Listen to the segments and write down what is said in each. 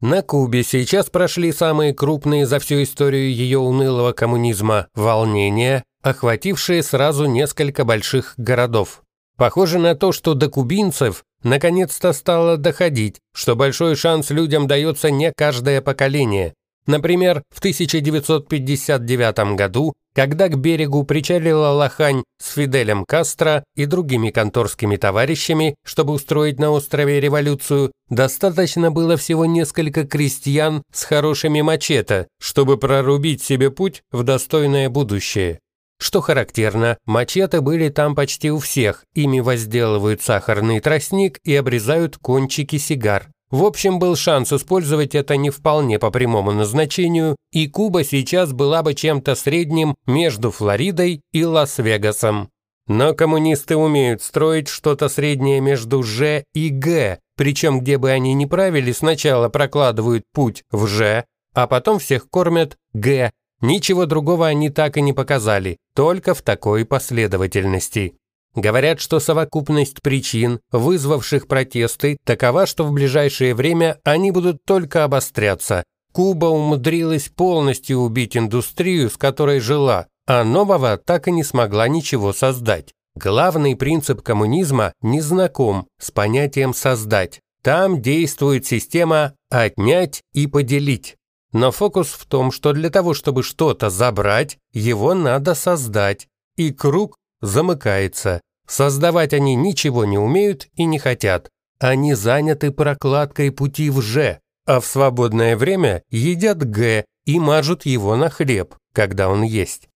На Кубе сейчас прошли самые крупные за всю историю ее унылого коммунизма волнения, охватившие сразу несколько больших городов. Похоже на то, что до кубинцев наконец-то стало доходить, что большой шанс людям дается не каждое поколение. Например, в 1959 году, когда к берегу причалила Лохань с Фиделем Кастро и другими конторскими товарищами, чтобы устроить на острове революцию, достаточно было всего несколько крестьян с хорошими мачете, чтобы прорубить себе путь в достойное будущее. Что характерно, мачете были там почти у всех, ими возделывают сахарный тростник и обрезают кончики сигар. В общем, был шанс использовать это не вполне по прямому назначению, и Куба сейчас была бы чем-то средним между Флоридой и Лас-Вегасом. Но коммунисты умеют строить что-то среднее между Ж и Г, причем где бы они ни правили, сначала прокладывают путь в Ж, а потом всех кормят Г, Ничего другого они так и не показали, только в такой последовательности. Говорят, что совокупность причин, вызвавших протесты, такова, что в ближайшее время они будут только обостряться. Куба умудрилась полностью убить индустрию, с которой жила, а нового так и не смогла ничего создать. Главный принцип коммунизма не знаком с понятием «создать». Там действует система «отнять и поделить». Но фокус в том, что для того, чтобы что-то забрать, его надо создать. И круг замыкается. Создавать они ничего не умеют и не хотят. Они заняты прокладкой пути в Ж, а в свободное время едят Г и мажут его на хлеб, когда он есть.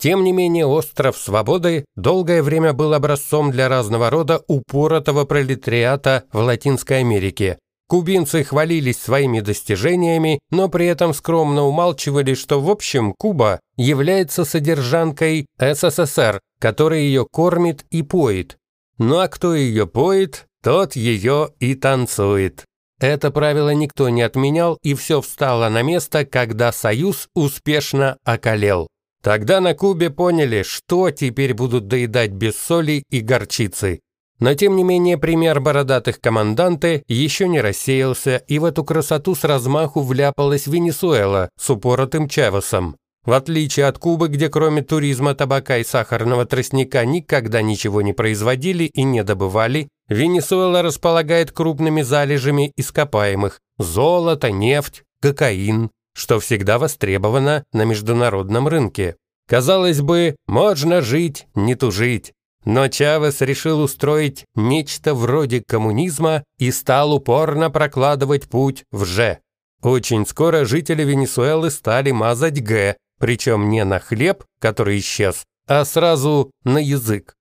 Тем не менее, остров Свободы долгое время был образцом для разного рода упоротого пролетариата в Латинской Америке, Кубинцы хвалились своими достижениями, но при этом скромно умалчивали, что в общем Куба является содержанкой СССР, который ее кормит и поет. Ну а кто ее поет, тот ее и танцует. Это правило никто не отменял, и все встало на место, когда Союз успешно околел. Тогда на Кубе поняли, что теперь будут доедать без соли и горчицы. Но тем не менее пример бородатых команданты еще не рассеялся, и в эту красоту с размаху вляпалась Венесуэла с упоротым Чавесом. В отличие от Кубы, где кроме туризма, табака и сахарного тростника никогда ничего не производили и не добывали, Венесуэла располагает крупными залежами ископаемых – золото, нефть, кокаин, что всегда востребовано на международном рынке. Казалось бы, можно жить, не тужить. Но Чавес решил устроить нечто вроде коммунизма и стал упорно прокладывать путь в Ж. Очень скоро жители Венесуэлы стали мазать Г, причем не на хлеб, который исчез, а сразу на язык.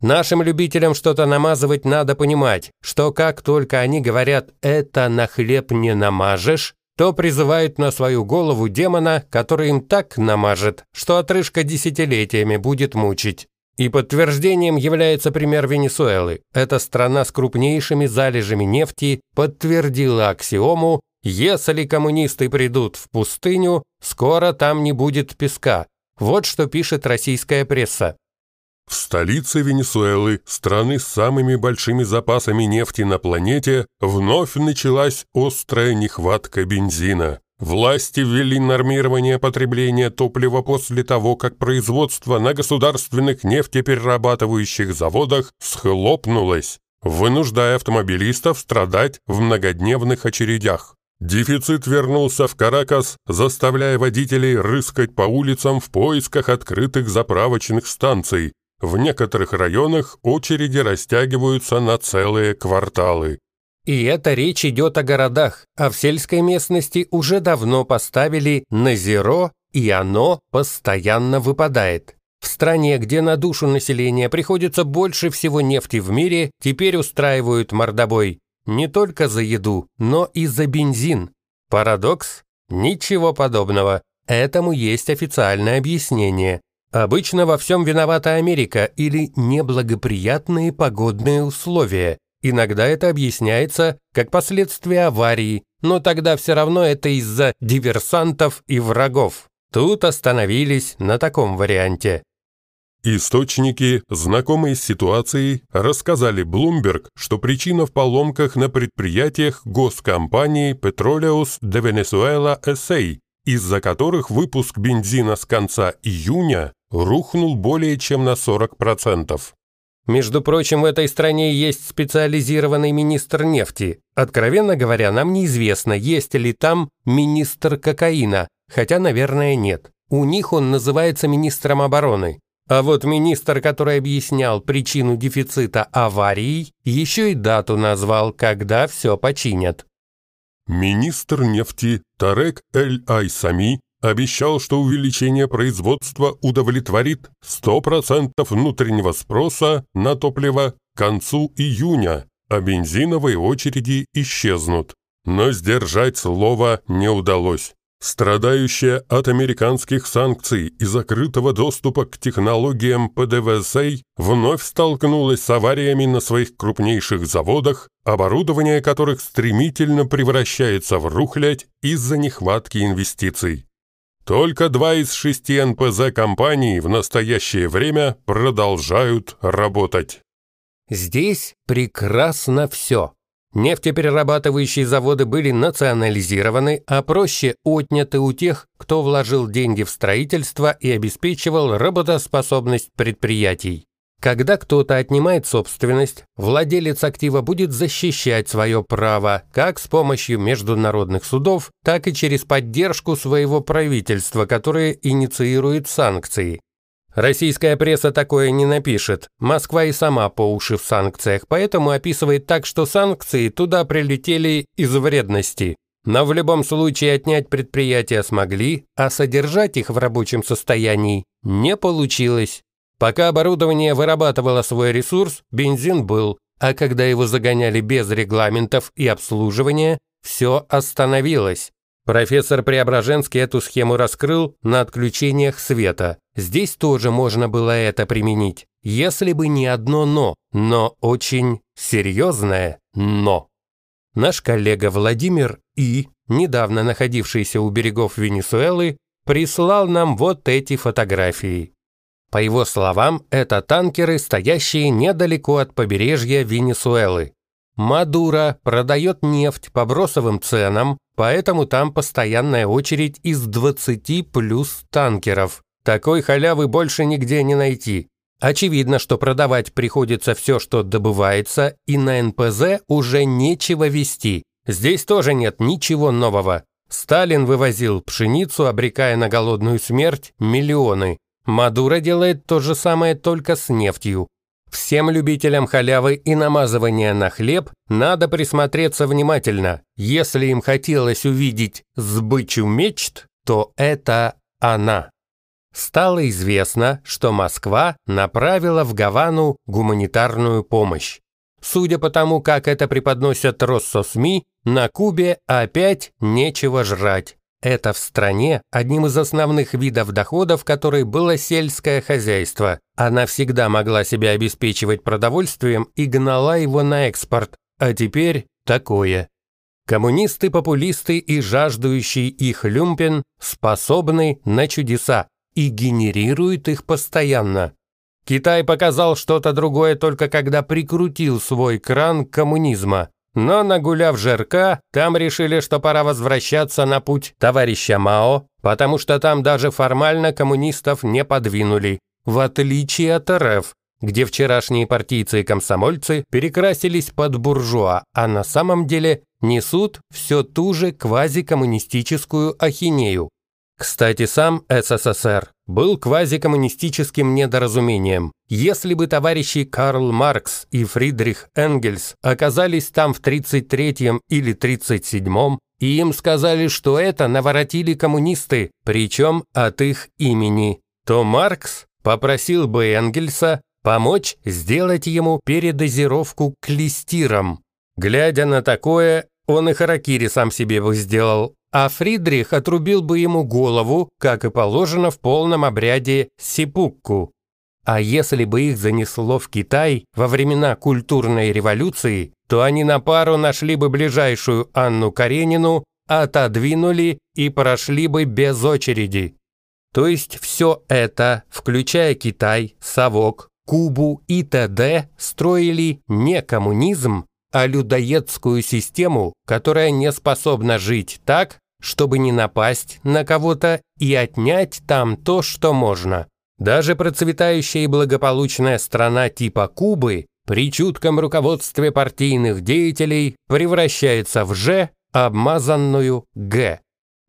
Нашим любителям что-то намазывать надо понимать, что как только они говорят «это на хлеб не намажешь», то призывают на свою голову демона, который им так намажет, что отрыжка десятилетиями будет мучить. И подтверждением является пример Венесуэлы. Эта страна с крупнейшими залежами нефти подтвердила аксиому «Если коммунисты придут в пустыню, скоро там не будет песка». Вот что пишет российская пресса. В столице Венесуэлы, страны с самыми большими запасами нефти на планете, вновь началась острая нехватка бензина. Власти ввели нормирование потребления топлива после того, как производство на государственных нефтеперерабатывающих заводах схлопнулось, вынуждая автомобилистов страдать в многодневных очередях. Дефицит вернулся в Каракас, заставляя водителей рыскать по улицам в поисках открытых заправочных станций. В некоторых районах очереди растягиваются на целые кварталы. И это речь идет о городах, а в сельской местности уже давно поставили на зеро, и оно постоянно выпадает. В стране, где на душу населения приходится больше всего нефти в мире, теперь устраивают мордобой не только за еду, но и за бензин. Парадокс? Ничего подобного. Этому есть официальное объяснение. Обычно во всем виновата Америка или неблагоприятные погодные условия. Иногда это объясняется как последствие аварии, но тогда все равно это из-за диверсантов и врагов. Тут остановились на таком варианте. Источники, знакомые с ситуацией, рассказали Bloomberg, что причина в поломках на предприятиях госкомпании Petroleus de Venezuela S.A., из-за которых выпуск бензина с конца июня рухнул более чем на 40%. Между прочим, в этой стране есть специализированный министр нефти. Откровенно говоря, нам неизвестно, есть ли там министр кокаина, хотя, наверное, нет. У них он называется министром обороны. А вот министр, который объяснял причину дефицита аварией, еще и дату назвал, когда все починят. Министр нефти Тарек Эль-Айсами обещал, что увеличение производства удовлетворит 100% внутреннего спроса на топливо к концу июня, а бензиновые очереди исчезнут. Но сдержать слово не удалось страдающая от американских санкций и закрытого доступа к технологиям ПДВСА, вновь столкнулась с авариями на своих крупнейших заводах, оборудование которых стремительно превращается в рухлядь из-за нехватки инвестиций. Только два из шести НПЗ компаний в настоящее время продолжают работать. Здесь прекрасно все. Нефтеперерабатывающие заводы были национализированы, а проще отняты у тех, кто вложил деньги в строительство и обеспечивал работоспособность предприятий. Когда кто-то отнимает собственность, владелец актива будет защищать свое право как с помощью международных судов, так и через поддержку своего правительства, которое инициирует санкции. Российская пресса такое не напишет. Москва и сама по уши в санкциях, поэтому описывает так, что санкции туда прилетели из вредности. Но в любом случае отнять предприятия смогли, а содержать их в рабочем состоянии не получилось. Пока оборудование вырабатывало свой ресурс, бензин был, а когда его загоняли без регламентов и обслуживания, все остановилось. Профессор Преображенский эту схему раскрыл на отключениях света. Здесь тоже можно было это применить, если бы не одно «но», но очень серьезное «но». Наш коллега Владимир И, недавно находившийся у берегов Венесуэлы, прислал нам вот эти фотографии. По его словам, это танкеры, стоящие недалеко от побережья Венесуэлы. Мадура продает нефть по бросовым ценам, поэтому там постоянная очередь из 20 плюс танкеров. Такой халявы больше нигде не найти. Очевидно, что продавать приходится все, что добывается, и на НПЗ уже нечего вести. Здесь тоже нет ничего нового. Сталин вывозил пшеницу, обрекая на голодную смерть миллионы. Мадура делает то же самое только с нефтью. Всем любителям халявы и намазывания на хлеб надо присмотреться внимательно. Если им хотелось увидеть сбычу мечт, то это она. Стало известно, что Москва направила в Гавану гуманитарную помощь. Судя по тому, как это преподносят Россосми, на Кубе опять нечего жрать. Это в стране одним из основных видов доходов, которой было сельское хозяйство. Она всегда могла себя обеспечивать продовольствием и гнала его на экспорт. А теперь такое. Коммунисты, популисты и жаждущие их люмпен способны на чудеса и генерируют их постоянно. Китай показал что-то другое только когда прикрутил свой кран коммунизма. Но нагуляв жирка, там решили, что пора возвращаться на путь товарища Мао, потому что там даже формально коммунистов не подвинули, в отличие от РФ, где вчерашние партийцы и комсомольцы перекрасились под буржуа, а на самом деле несут все ту же квазикоммунистическую ахинею. Кстати, сам СССР был квазикоммунистическим недоразумением. Если бы товарищи Карл Маркс и Фридрих Энгельс оказались там в 33-м или 37-м, и им сказали, что это наворотили коммунисты, причем от их имени, то Маркс попросил бы Энгельса помочь сделать ему передозировку клистиром. Глядя на такое, он и харакири сам себе бы сделал, а Фридрих отрубил бы ему голову, как и положено в полном обряде сипукку. А если бы их занесло в Китай во времена культурной революции, то они на пару нашли бы ближайшую Анну Каренину, отодвинули и прошли бы без очереди. То есть все это, включая Китай, Совок, Кубу и т.д., строили не коммунизм, а людоедскую систему, которая не способна жить так, чтобы не напасть на кого-то и отнять там то, что можно. Даже процветающая и благополучная страна типа Кубы при чутком руководстве партийных деятелей превращается в «Ж», обмазанную «Г».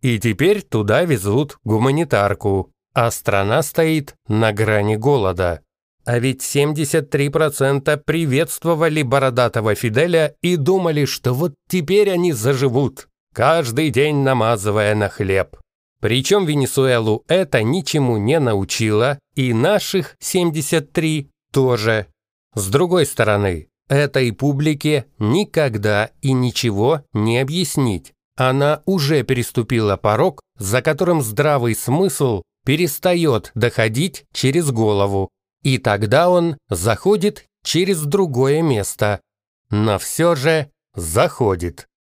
И теперь туда везут гуманитарку, а страна стоит на грани голода. А ведь 73% приветствовали бородатого Фиделя и думали, что вот теперь они заживут, каждый день намазывая на хлеб. Причем Венесуэлу это ничему не научило, и наших 73 тоже. С другой стороны, этой публике никогда и ничего не объяснить. Она уже переступила порог, за которым здравый смысл перестает доходить через голову, и тогда он заходит через другое место. Но все же заходит.